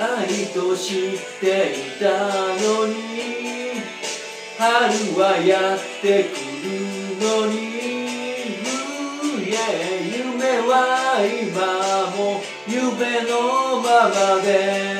愛と知っていたのに春はやってくるのに夢は今も夢のままで。